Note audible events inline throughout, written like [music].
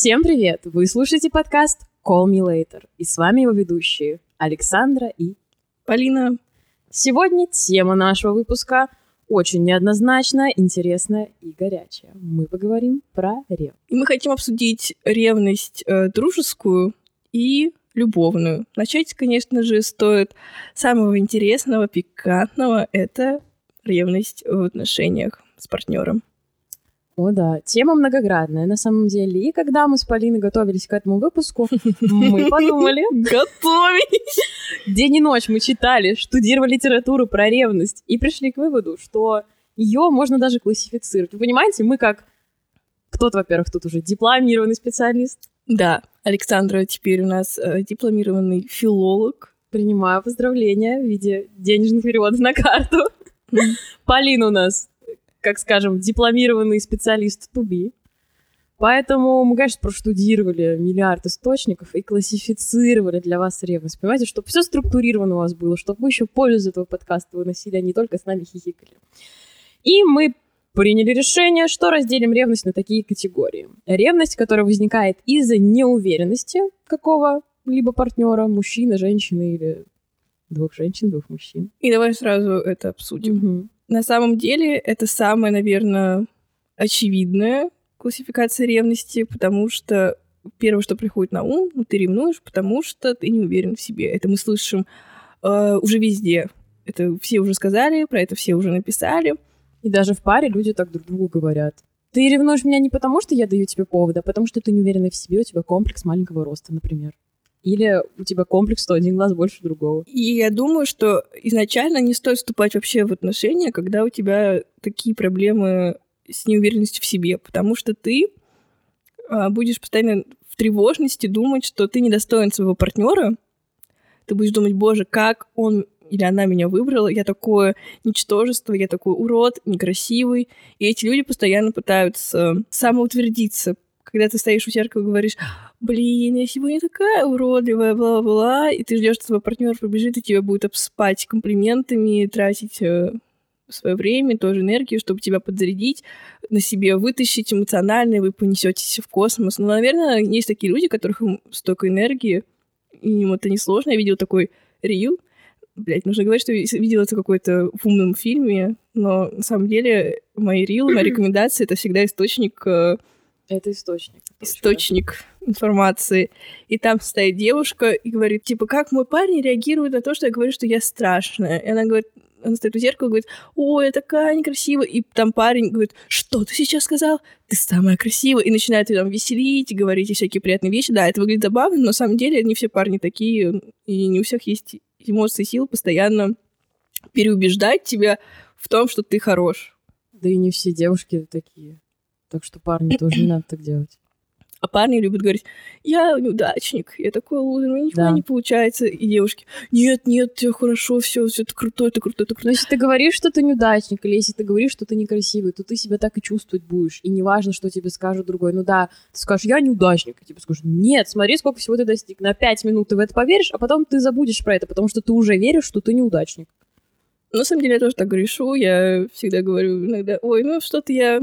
Всем привет! Вы слушаете подкаст Call Me Later. И с вами его ведущие Александра и Полина. Сегодня тема нашего выпуска очень неоднозначная, интересная и горячая. Мы поговорим про ревность. И мы хотим обсудить ревность э, дружескую и любовную. Начать, конечно же, стоит самого интересного, пикантного. Это ревность в отношениях с партнером. О да, тема многоградная на самом деле. И когда мы с Полиной готовились к этому выпуску, мы [laughs] подумали... Готовились! День и ночь мы читали, штудировали литературу про ревность и пришли к выводу, что ее можно даже классифицировать. Вы понимаете, мы как... Кто-то, во-первых, тут уже дипломированный специалист. Да, Александра теперь у нас э, дипломированный филолог. Принимаю поздравления в виде денежных переводов на карту. Полина у нас как скажем, дипломированный специалист туби. Поэтому мы, конечно, проштудировали миллиард источников и классифицировали для вас ревность. Понимаете, чтобы все структурировано у вас было, чтобы вы еще пользу из этого подкаста выносили, а не только с нами хихикали. И мы приняли решение, что разделим ревность на такие категории. Ревность, которая возникает из-за неуверенности какого-либо партнера, мужчины, женщины или двух женщин, двух мужчин. И давай сразу это обсудим. Угу. На самом деле это самая, наверное, очевидная классификация ревности, потому что первое, что приходит на ум, ну, ты ревнуешь, потому что ты не уверен в себе. Это мы слышим э, уже везде. Это все уже сказали, про это все уже написали. И даже в паре люди так друг другу говорят. Ты ревнуешь меня не потому, что я даю тебе повод, а потому что ты не уверена в себе, у тебя комплекс маленького роста, например. Или у тебя комплекс, что один глаз больше другого. И я думаю, что изначально не стоит вступать вообще в отношения, когда у тебя такие проблемы с неуверенностью в себе, потому что ты а, будешь постоянно в тревожности думать, что ты недостоин своего партнера. Ты будешь думать, боже, как он или она меня выбрала, я такое ничтожество, я такой урод, некрасивый. И эти люди постоянно пытаются самоутвердиться, когда ты стоишь у зеркала и говоришь, блин, я сегодня такая уродливая, бла-бла, и ты ждешь, что твой партнер побежит и тебя будет обспать комплиментами, тратить э, свое время, тоже энергию, чтобы тебя подзарядить, на себе вытащить эмоционально, и вы понесетесь в космос. Ну, наверное, есть такие люди, у которых столько энергии, и им это несложно. Я видела такой рил, блять, нужно говорить, что видела это какой-то в умном фильме, но на самом деле мои рилы, мои [clears throat] рекомендации — это всегда источник э, это источник. Источник информации. И там стоит девушка и говорит, типа, как мой парень реагирует на то, что я говорю, что я страшная. И она говорит, она стоит у зеркала и говорит, ой, я такая некрасивая. И там парень говорит, что ты сейчас сказал? Ты самая красивая. И начинает ее там веселить, говорить всякие приятные вещи. Да, это выглядит забавно, но на самом деле не все парни такие, и не у всех есть эмоции, сил постоянно переубеждать тебя в том, что ты хорош. Да и не все девушки такие. Так что парни тоже не надо так делать. А парни любят говорить, я неудачник, я такой лузер, у меня ничего да. не получается. И девушки, нет, нет, все хорошо, все, все это круто, это круто, это круто. Но если ты говоришь, что ты неудачник, или если ты говоришь, что ты некрасивый, то ты себя так и чувствовать будешь. И неважно, что тебе скажет другой. Ну да, ты скажешь, я неудачник, и тебе скажут, нет, смотри, сколько всего ты достиг. На пять минут ты в это поверишь, а потом ты забудешь про это, потому что ты уже веришь, что ты неудачник. На самом деле я тоже так грешу, я всегда говорю иногда, ой, ну что-то я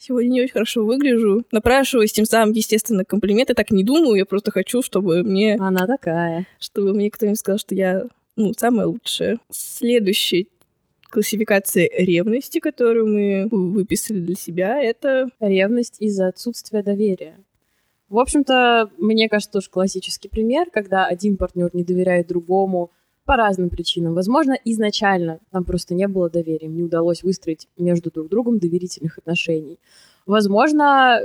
сегодня не очень хорошо выгляжу. Напрашиваюсь тем самым, естественно, комплименты. Так не думаю, я просто хочу, чтобы мне... Она такая. Чтобы мне кто-нибудь сказал, что я, ну, самая лучшая. Следующая классификация ревности, которую мы выписали для себя, это... Ревность из-за отсутствия доверия. В общем-то, мне кажется, тоже классический пример, когда один партнер не доверяет другому, по разным причинам. Возможно, изначально там просто не было доверия, не удалось выстроить между друг другом доверительных отношений. Возможно,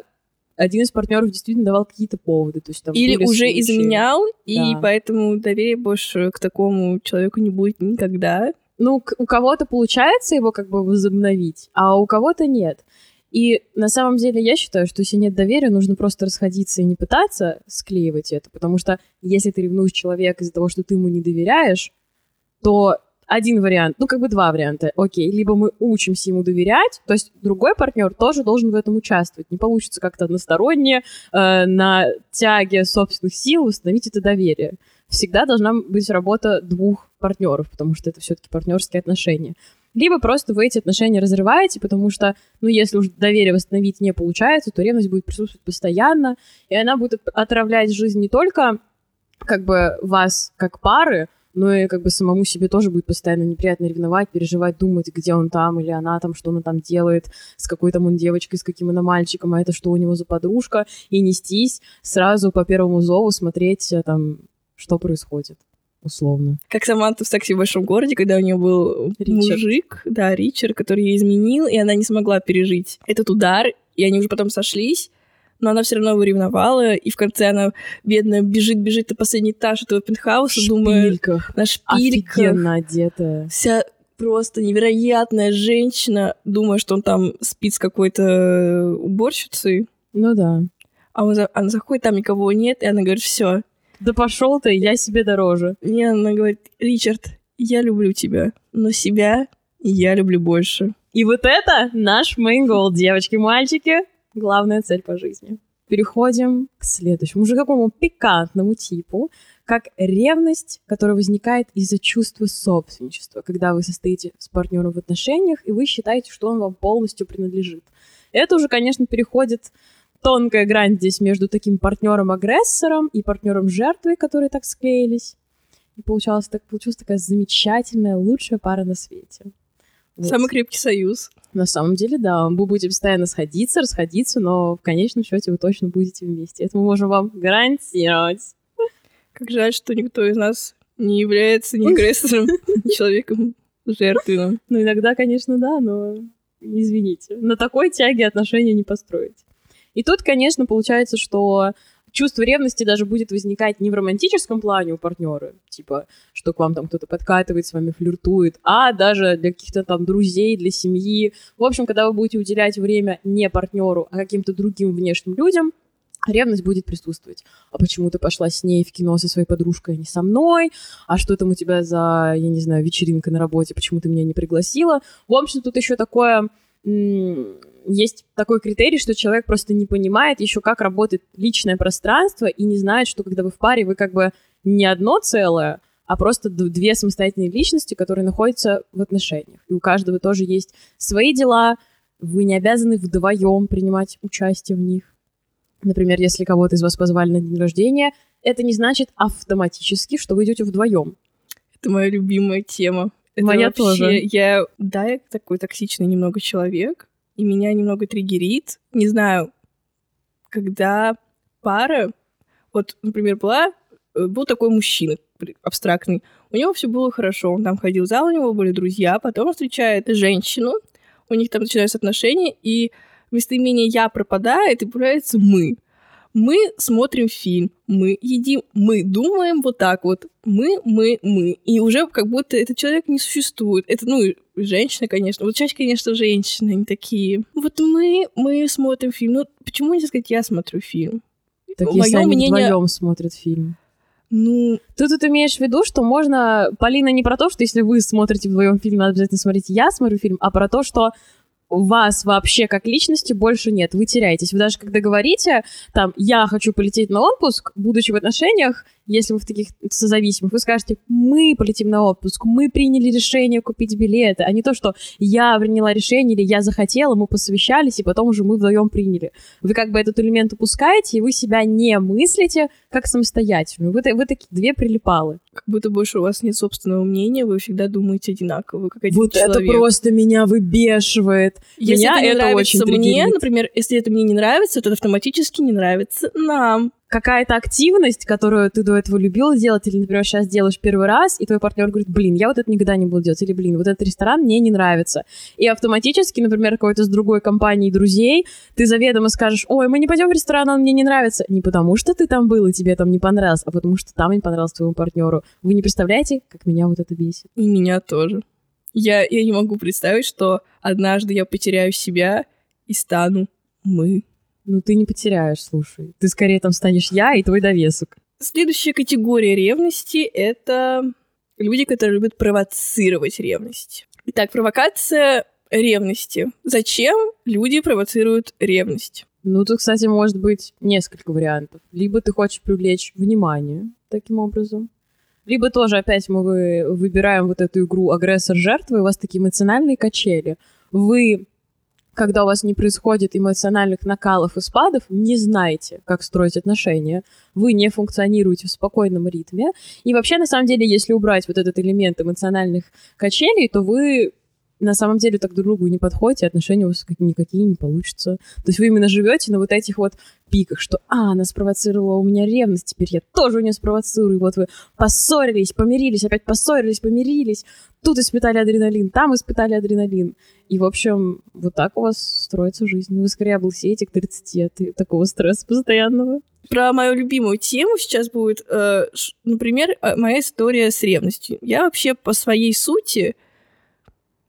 один из партнеров действительно давал какие-то поводы. То есть, там Или уже случаи. изменял, да. и поэтому доверия больше к такому человеку не будет никогда. Ну, у кого-то получается его как бы возобновить, а у кого-то нет. И на самом деле я считаю, что если нет доверия, нужно просто расходиться и не пытаться склеивать это, потому что если ты ревнуешь человека из-за того, что ты ему не доверяешь, то один вариант, ну как бы два варианта, окей, либо мы учимся ему доверять, то есть другой партнер тоже должен в этом участвовать, не получится как-то односторонне э, на тяге собственных сил установить это доверие. Всегда должна быть работа двух партнеров, потому что это все-таки партнерские отношения. Либо просто вы эти отношения разрываете, потому что, ну, если уж доверие восстановить не получается, то ревность будет присутствовать постоянно, и она будет отравлять жизнь не только как бы вас как пары, но и как бы самому себе тоже будет постоянно неприятно ревновать, переживать, думать, где он там или она там, что она там делает, с какой там он девочкой, с каким она мальчиком, а это что у него за подружка, и нестись сразу по первому зову, смотреть э, там, что происходит условно. Как Саманта в «Сексе в большом городе», когда у нее был Ричард. мужик, да, Ричард, который ее изменил, и она не смогла пережить этот удар, и они уже потом сошлись, но она все равно его ревновала, и в конце она, бедная, бежит-бежит на последний этаж этого пентхауса, думая... На шпильках. Офигенно одетая. Вся просто невероятная женщина, думая, что он там спит с какой-то уборщицей. Ну да. А он, она заходит, там никого нет, и она говорит, все, да пошел ты, я себе дороже. И она говорит, Ричард, я люблю тебя, но себя я люблю больше. И вот это наш main goal, девочки-мальчики. Главная цель по жизни. Переходим к следующему, уже какому пикантному типу, как ревность, которая возникает из-за чувства собственничества, когда вы состоите с партнером в отношениях, и вы считаете, что он вам полностью принадлежит. Это уже, конечно, переходит тонкая грань здесь между таким партнером-агрессором и партнером-жертвой, которые так склеились. И получалась, так, получилась такая замечательная, лучшая пара на свете. Вот. Самый крепкий союз. На самом деле, да. Вы будете постоянно сходиться, расходиться, но в конечном счете вы точно будете вместе. Это мы можем вам гарантировать. Как жаль, что никто из нас не является ни агрессором, ни человеком жертвенным. Ну, иногда, конечно, да, но извините. На такой тяге отношения не построить. И тут, конечно, получается, что чувство ревности даже будет возникать не в романтическом плане у партнера, типа, что к вам там кто-то подкатывает, с вами флиртует, а даже для каких-то там друзей, для семьи. В общем, когда вы будете уделять время не партнеру, а каким-то другим внешним людям, ревность будет присутствовать. А почему ты пошла с ней в кино со своей подружкой, а не со мной? А что там у тебя за, я не знаю, вечеринка на работе? Почему ты меня не пригласила? В общем, тут еще такое есть такой критерий, что человек просто не понимает еще, как работает личное пространство и не знает, что когда вы в паре, вы как бы не одно целое, а просто две самостоятельные личности, которые находятся в отношениях. И у каждого тоже есть свои дела, вы не обязаны вдвоем принимать участие в них. Например, если кого-то из вас позвали на день рождения, это не значит автоматически, что вы идете вдвоем. Это моя любимая тема. Это Моя вообще, тоже. Я, да, я такой токсичный немного человек, и меня немного триггерит. Не знаю, когда пара, вот, например, была, э, был такой мужчина абстрактный, у него все было хорошо, он там ходил в зал, у него были друзья, потом он встречает женщину, у них там начинаются отношения, и местоимение «я» пропадает, и появляется «мы» мы смотрим фильм, мы едим, мы думаем вот так вот, мы, мы, мы. И уже как будто этот человек не существует. Это, ну, женщина, конечно. Вот чаще, конечно, женщины, они такие. Вот мы, мы смотрим фильм. Ну, почему нельзя сказать, я смотрю фильм? Так Моё если они мнение... вдвоем смотрят фильм. Ну, ты тут имеешь в виду, что можно, Полина, не про то, что если вы смотрите вдвоем фильм, надо обязательно смотреть я смотрю фильм, а про то, что вас вообще как личности больше нет, вы теряетесь. Вы даже когда говорите, там, я хочу полететь на отпуск, будучи в отношениях, если вы в таких созависимых, вы скажете, мы полетим на отпуск, мы приняли решение купить билеты, а не то, что я приняла решение или я захотела, мы посовещались, и потом уже мы вдвоем приняли. Вы как бы этот элемент упускаете, и вы себя не мыслите как самостоятельную. Вы, вы такие две прилипалы. Как будто больше у вас нет собственного мнения, вы всегда думаете одинаково, как один вот человек. это просто меня выбешивает. Если меня это, не это нравится очень мне, например, если это мне не нравится, то это автоматически не нравится нам какая-то активность, которую ты до этого любил делать, или, например, сейчас делаешь первый раз, и твой партнер говорит, блин, я вот это никогда не буду делать, или, блин, вот этот ресторан мне не нравится. И автоматически, например, какой-то с другой компанией друзей, ты заведомо скажешь, ой, мы не пойдем в ресторан, он мне не нравится. Не потому что ты там был, и тебе там не понравилось, а потому что там не понравилось твоему партнеру. Вы не представляете, как меня вот это бесит? И меня тоже. Я, я не могу представить, что однажды я потеряю себя и стану мы. Ну, ты не потеряешь, слушай. Ты скорее там станешь я и твой довесок. Следующая категория ревности — это люди, которые любят провоцировать ревность. Итак, провокация ревности. Зачем люди провоцируют ревность? Ну, тут, кстати, может быть несколько вариантов. Либо ты хочешь привлечь внимание таким образом, Либо тоже опять мы вы- выбираем вот эту игру агрессор-жертва, и у вас такие эмоциональные качели. Вы, когда у вас не происходит эмоциональных накалов и спадов, не знаете, как строить отношения. Вы не функционируете в спокойном ритме. И вообще, на самом деле, если убрать вот этот элемент эмоциональных качелей, то вы на самом деле так друг другу не подходите, отношения у вас как- никакие не получатся. То есть вы именно живете на вот этих вот пиках, что «А, она спровоцировала у меня ревность, теперь я тоже у нее спровоцирую». Вот вы поссорились, помирились, опять поссорились, помирились. Тут испытали адреналин, там испытали адреналин. И, в общем, вот так у вас строится жизнь. Вы скорее облысеете к 30 от такого стресса постоянного. Про мою любимую тему сейчас будет, э, например, э, моя история с ревностью. Я вообще по своей сути,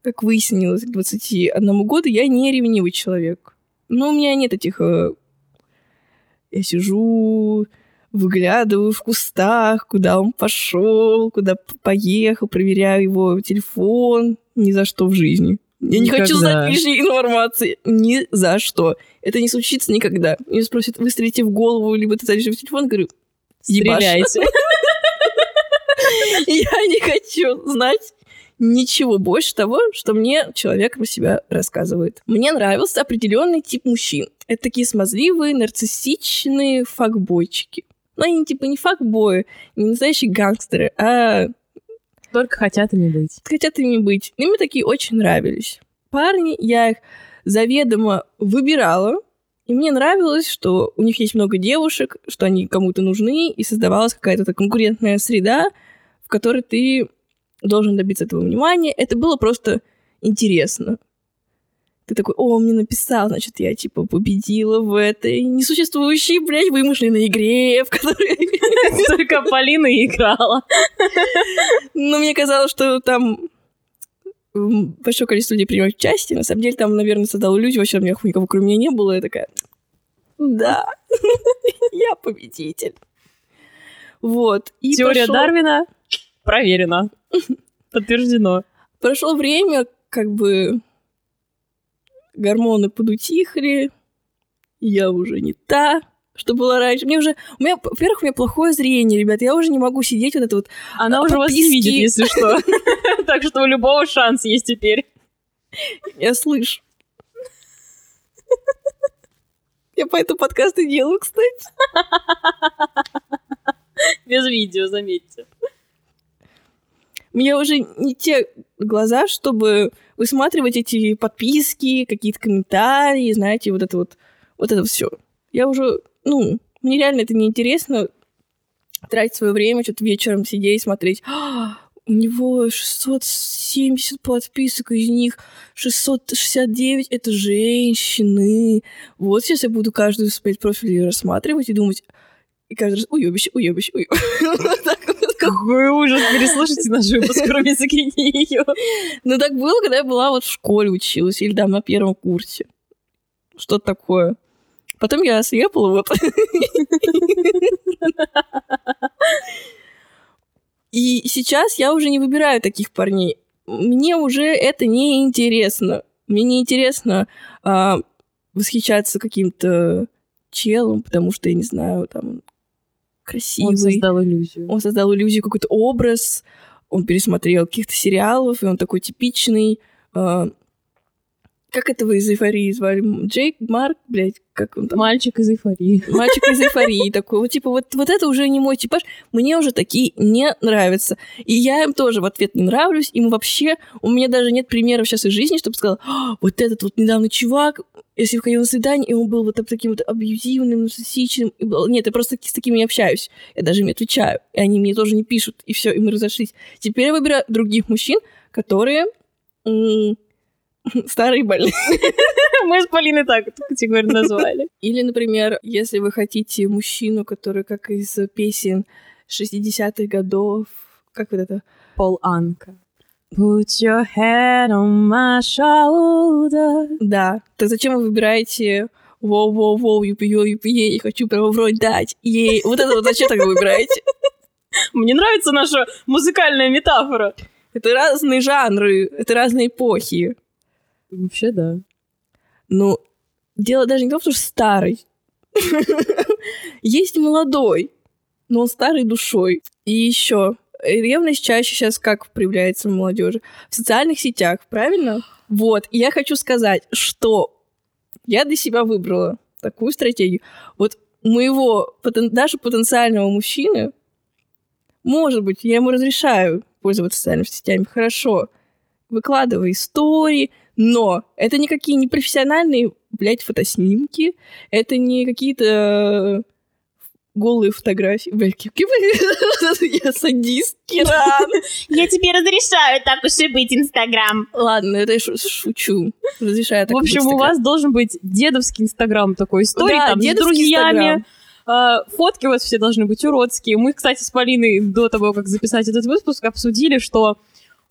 как выяснилось к 21 году, я не ревнивый человек. Но у меня нет этих... э, я сижу, выглядываю в кустах, куда он пошел, куда поехал, проверяю его телефон. Ни за что в жизни. Я не хочу Никогда. знать лишней информации. Ни за что. Это не случится никогда. Меня спросят, выстрелите в голову, либо ты залезешь в телефон, говорю, Ебаш. Стреляйте. [laughs] я не хочу знать ничего больше того, что мне человек про себя рассказывает. Мне нравился определенный тип мужчин. Это такие смазливые, нарциссичные факбойчики. Но они типа не факбои, не настоящие гангстеры, а Только хотят ими быть. хотят ими быть. И мне такие очень нравились. Парни, я их заведомо выбирала, и мне нравилось, что у них есть много девушек, что они кому-то нужны, и создавалась какая-то конкурентная среда, в которой ты должен добиться этого внимания. Это было просто интересно. Ты такой, о, он мне написал, значит, я, типа, победила в этой несуществующей, блядь, вымышленной игре, в которой [laughs] Только Полина играла. Но мне казалось, что там большое количество людей принимают участие. На самом деле там, наверное, создал иллюзию, вообще у меня никого кроме меня не было. Я такая, да, [laughs] я победитель. Вот. И Теория прошло- Дарвина проверена. [laughs] Подтверждено. Прошло время, как бы гормоны подутихли, я уже не та, что была раньше. Мне уже... У меня, во-первых, у меня плохое зрение, ребят. Я уже не могу сидеть вот это вот... Она уже вас не видит, если [laughs] что. Так что у любого шанс есть теперь. Я слышу. Я поэтому подкасты делаю, кстати. Без видео, заметьте. Меня уже не те глаза, чтобы высматривать эти подписки, какие-то комментарии, знаете, вот это вот, вот это все. Я уже, ну, мне реально это неинтересно тратить свое время, что-то вечером сидеть, смотреть. «А, у него 670 подписок, из них 669 это женщины. Вот сейчас я буду каждую из пять профилей рассматривать и думать, и каждый раз уебище, уебище, уебище. [laughs] Какой ужас. Переслушайте наш выпуск, [laughs] кроме закини ее. Ну, так было, когда я была вот в школе училась, или там на первом курсе. Что-то такое. Потом я ослепла, вот. И сейчас я уже не выбираю таких парней. Мне уже это не интересно. Мне не интересно а, восхищаться каким-то челом, потому что, я не знаю, там, красивый. Он создал иллюзию. Он создал иллюзию, какой-то образ, он пересмотрел каких-то сериалов, и он такой типичный. э, как этого из эйфории звали? Джейк, Марк, блядь, как он там? Мальчик из эйфории. Мальчик из эйфории [laughs] такой. Вот типа вот, вот это уже не мой типаж. Мне уже такие не нравятся. И я им тоже в ответ не нравлюсь. Им вообще... У меня даже нет примеров сейчас из жизни, чтобы сказала, «А, вот этот вот недавно чувак, если ходил на свидание, и он был вот таким вот абьюзивным, нарциссичным. Нет, я просто с такими не общаюсь. Я даже им не отвечаю. И они мне тоже не пишут. И все, и мы разошлись. Теперь я выбираю других мужчин, которые [laughs] и больные. [laughs] Мы с Полиной так эту категорию назвали. Или, например, если вы хотите мужчину, который как из песен 60-х годов, как вот это? Пол Анка. Put your head on my shoulder. Да. Так зачем вы выбираете воу-воу-воу, юпиё, юпие, я хочу прямо в рот дать, ей. Вот это вот зачем тогда выбираете? Мне нравится наша музыкальная метафора. Это разные жанры, это разные эпохи. Вообще, да. Ну, дело даже не в том, что старый. [laughs] Есть молодой, но он старый душой. И еще ревность чаще сейчас как проявляется в молодежи? В социальных сетях, правильно? Вот, я хочу сказать, что я для себя выбрала такую стратегию. Вот моего даже потенциального мужчины, может быть, я ему разрешаю пользоваться социальными сетями, хорошо, выкладывай истории, но это никакие не профессиональные, блядь, фотоснимки, это не какие-то голые фотографии. Блядь, [laughs] я садист, Киран. Я тебе разрешаю так уж и быть, Инстаграм. Ладно, это я шу- шучу. Разрешаю так В общем, у вас должен быть дедовский инстаграм такой истории, там, с друзьями. А, Фотки у вас все должны быть уродские. Мы, кстати, с Полиной до того, как записать этот выпуск, обсудили, что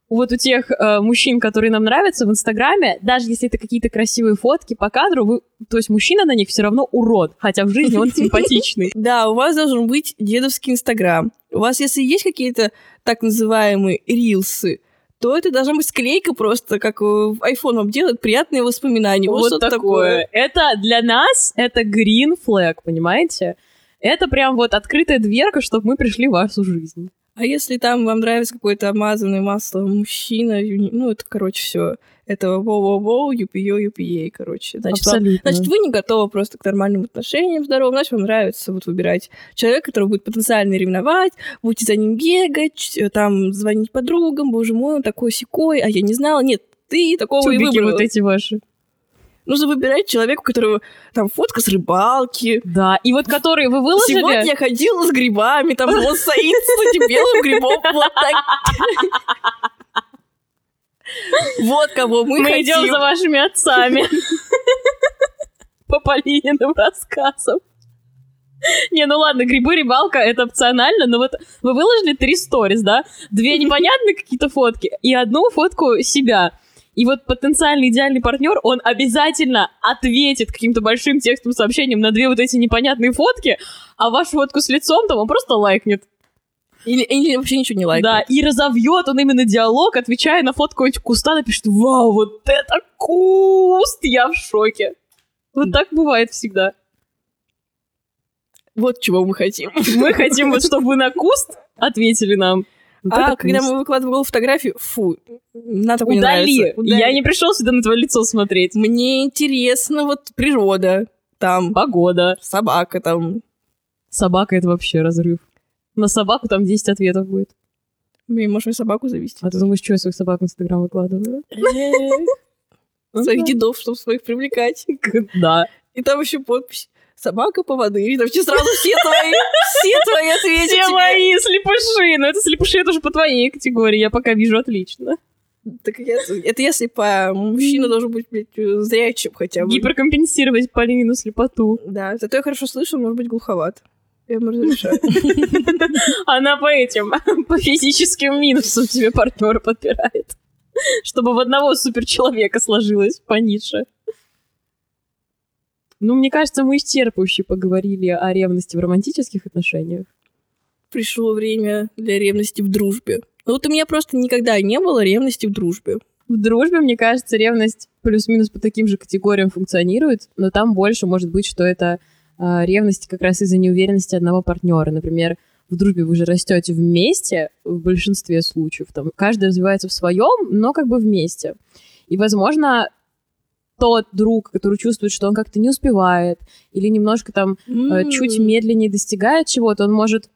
вот у тех э, мужчин, которые нам нравятся в Инстаграме, даже если это какие-то красивые фотки по кадру, вы, то есть мужчина на них все равно урод, хотя в жизни он [laughs] симпатичный. Да, у вас должен быть дедовский инстаграм. У вас, если есть какие-то так называемые рилсы, то это должна быть склейка просто, как э, в iPhone вам делают, приятные воспоминания. Вот, Вот что-то такое. Это для нас, это green flag, понимаете? Это прям вот открытая дверка, чтобы мы пришли в вашу жизнь. А если там вам нравится какой-то обмазанный маслом мужчина, ну, это, короче, все. Это воу-воу-воу, юпиё, юпией, короче. Значит, вам- Абсолютно. значит, вы не готовы просто к нормальным отношениям здоровым, значит, вам нравится вот выбирать человека, который будет потенциально ревновать, будете за ним бегать, э, там, звонить подругам, боже мой, он такой секой, а я не знала. Нет, ты такого и Тюбики выбрала. вот эти ваши. Нужно выбирать человека, у которого там фотка с рыбалки. Да, и вот которые вы выложили... Сегодня я ходила с грибами, там он стоит с этим белым грибом. Вот так. Вот кого мы, Мы хотим. идем за вашими отцами. По Полининым рассказам. Не, ну ладно, грибы, рыбалка, это опционально, но вот вы выложили три сторис, да? Две непонятные какие-то фотки и одну фотку себя. И вот потенциальный идеальный партнер, он обязательно ответит каким-то большим текстовым сообщением на две вот эти непонятные фотки, а вашу фотку с лицом там он просто лайкнет. Или, или вообще ничего не лайкает. Да, и разовьет он именно диалог, отвечая на фотку этих куста, напишет, вау, вот это куст, я в шоке. Вот так бывает всегда. Вот чего мы хотим. Мы хотим, вот, чтобы вы на куст ответили нам. Вот а это когда мы выкладываем голую фотографию, фу, на такое не Удали. нравится. Удали. Я не пришел сюда на твое лицо смотреть. Мне интересно вот природа, там Погода. собака, там. Собака — это вообще разрыв. На собаку там 10 ответов будет. Мне, может, мне собаку завести? А ты думаешь, что я свою собаку в Инстаграм выкладываю? Своих дедов, чтобы своих привлекать. Да. И там еще подпись. Собака по воды. И там все сразу все твои, все твои ответы Все мои слепыши. Но это слепыши тоже по твоей категории. Я пока вижу отлично. Так я- это я слепая. Мужчина должен быть, блядь, зрячим хотя бы. Гиперкомпенсировать Полину слепоту. Да, зато я хорошо слышу, может быть, глуховат. Я ему разрешаю. [laughs] Она по этим, [laughs] по физическим минусам тебе партнера подбирает. Чтобы в одного суперчеловека сложилось по нише. Ну, мне кажется, мы исчерпывающе поговорили о ревности в романтических отношениях. Пришло время для ревности в дружбе. Ну вот у меня просто никогда не было ревности в дружбе. В дружбе, мне кажется, ревность плюс-минус по таким же категориям функционирует, но там больше может быть, что это а, ревность как раз из-за неуверенности одного партнера. Например, в дружбе вы же растете вместе в большинстве случаев. Там каждый развивается в своем, но как бы вместе. И, возможно, тот друг, который чувствует, что он как-то не успевает или немножко там э, чуть медленнее достигает чего-то, он может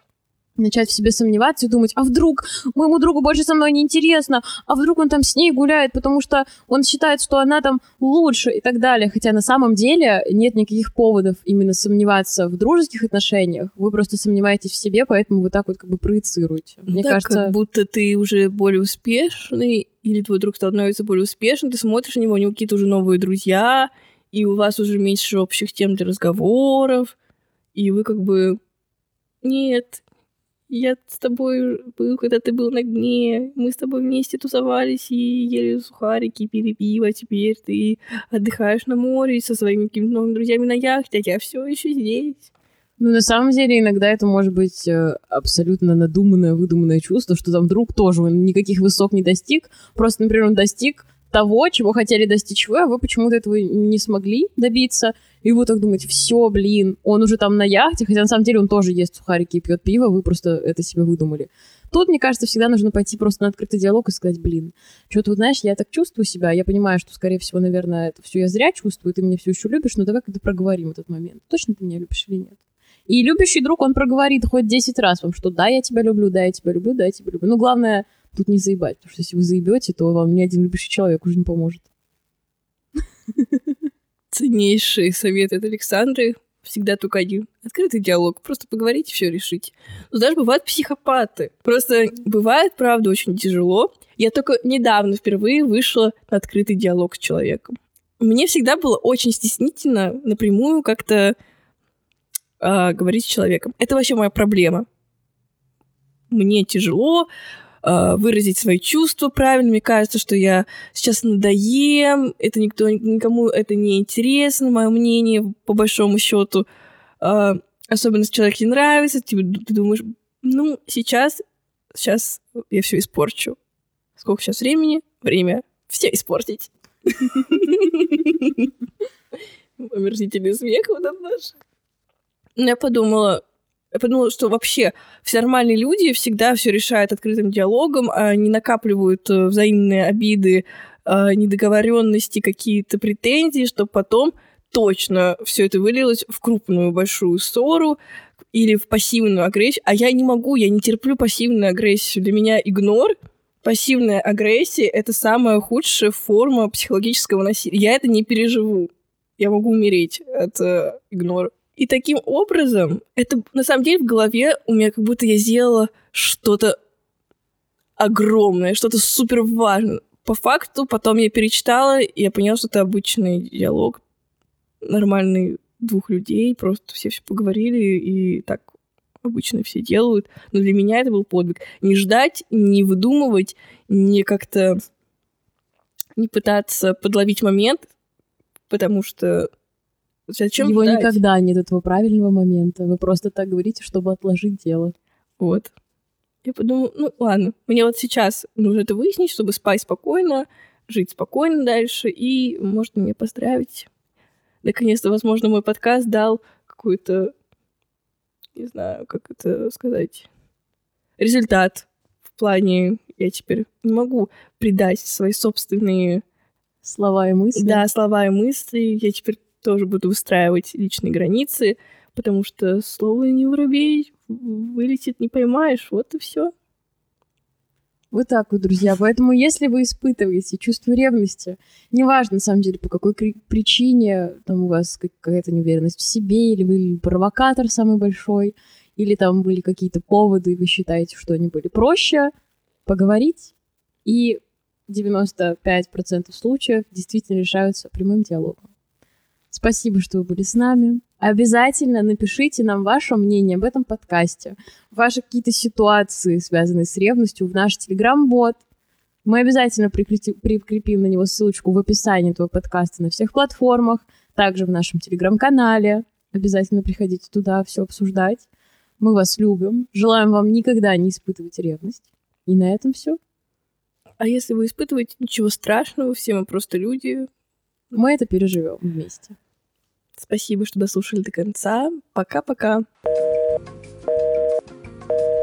начать в себе сомневаться и думать, а вдруг моему другу больше со мной не интересно, а вдруг он там с ней гуляет, потому что он считает, что она там лучше и так далее. Хотя на самом деле нет никаких поводов именно сомневаться в дружеских отношениях. Вы просто сомневаетесь в себе, поэтому вы так вот как бы проецируете. Мне Да, кажется, как будто ты уже более успешный, или твой друг становится более успешным, ты смотришь на него, у него какие-то уже новые друзья, и у вас уже меньше общих тем для разговоров, и вы как бы... Нет, я с тобой был, когда ты был на дне, мы с тобой вместе тусовались и ели сухарики, пили пиво, теперь ты отдыхаешь на море со своими какими-то новыми друзьями на яхте, а я все еще здесь. Ну, на самом деле, иногда это может быть э, абсолютно надуманное, выдуманное чувство, что там друг тоже он никаких высот не достиг. Просто, например, он достиг того, чего хотели достичь вы, а вы почему-то этого не смогли добиться. И вы так думаете, все, блин, он уже там на яхте, хотя на самом деле он тоже ест сухарики и пьет пиво, вы просто это себе выдумали. Тут, мне кажется, всегда нужно пойти просто на открытый диалог и сказать, блин, что-то, вот, знаешь, я так чувствую себя, я понимаю, что, скорее всего, наверное, это все я зря чувствую, ты меня все еще любишь, но давай когда проговорим этот момент. Точно ты меня любишь или нет? И любящий друг, он проговорит хоть 10 раз вам, что да, я тебя люблю, да, я тебя люблю, да, я тебя люблю. Ну, главное, тут не заебать, потому что если вы заебете, то вам ни один любящий человек уже не поможет. Ценнейший совет от Александры. Всегда только один. Открытый диалог. Просто поговорить и все решить. Но даже бывают психопаты. Просто бывает, правда, очень тяжело. Я только недавно впервые вышла на открытый диалог с человеком. Мне всегда было очень стеснительно напрямую как-то э, говорить с человеком. Это вообще моя проблема. Мне тяжело выразить свои чувства правильно. Мне кажется, что я сейчас надоем, это никто, никому это не интересно, мое мнение, по большому счету. Э, особенно если человек не нравится, тебе, ты думаешь, ну, сейчас, сейчас я все испорчу. Сколько сейчас времени? Время все испортить. [laughs] Омерзительный смех вот этот наш. Я подумала, я подумала, что вообще все нормальные люди всегда все решают открытым диалогом, а не накапливают э, взаимные обиды, а, недоговоренности, какие-то претензии, чтобы потом точно все это вылилось в крупную большую ссору или в пассивную агрессию. А я не могу, я не терплю пассивную агрессию. Для меня игнор, пассивная агрессия — это самая худшая форма психологического насилия. Я это не переживу. Я могу умереть от э, игнора. И таким образом, это на самом деле в голове у меня как будто я сделала что-то огромное, что-то супер важное. По факту потом я перечитала, и я поняла, что это обычный диалог, нормальный двух людей, просто все все поговорили, и так обычно все делают. Но для меня это был подвиг. Не ждать, не выдумывать, не как-то не пытаться подловить момент, потому что Зачем Его ждать? никогда нет этого правильного момента. Вы просто так говорите, чтобы отложить дело. Вот. Я подумала, ну ладно, мне вот сейчас нужно это выяснить, чтобы спать спокойно, жить спокойно дальше, и можно мне поздравить. Наконец-то, возможно, мой подкаст дал какой-то, не знаю, как это сказать, результат в плане я теперь не могу предать свои собственные Слова и мысли. да, слова и мысли. Я теперь тоже буду выстраивать личные границы, потому что слово не воробей вылетит, не поймаешь, вот и все. Вот так вот, друзья. Поэтому, если вы испытываете чувство ревности, неважно, на самом деле, по какой причине там у вас какая-то неуверенность в себе, или вы провокатор самый большой, или там были какие-то поводы, и вы считаете, что они были проще, поговорить, и 95% случаев действительно решаются прямым диалогом. Спасибо, что вы были с нами. Обязательно напишите нам ваше мнение об этом подкасте, ваши какие-то ситуации, связанные с ревностью, в наш телеграм-бот. Мы обязательно прикрепи- прикрепим на него ссылочку в описании этого подкаста на всех платформах, также в нашем телеграм-канале. Обязательно приходите туда все обсуждать. Мы вас любим. Желаем вам никогда не испытывать ревность. И на этом все. А если вы испытываете ничего страшного, все мы просто люди. Мы это переживем вместе. Спасибо, что дослушали до конца. Пока-пока. thank you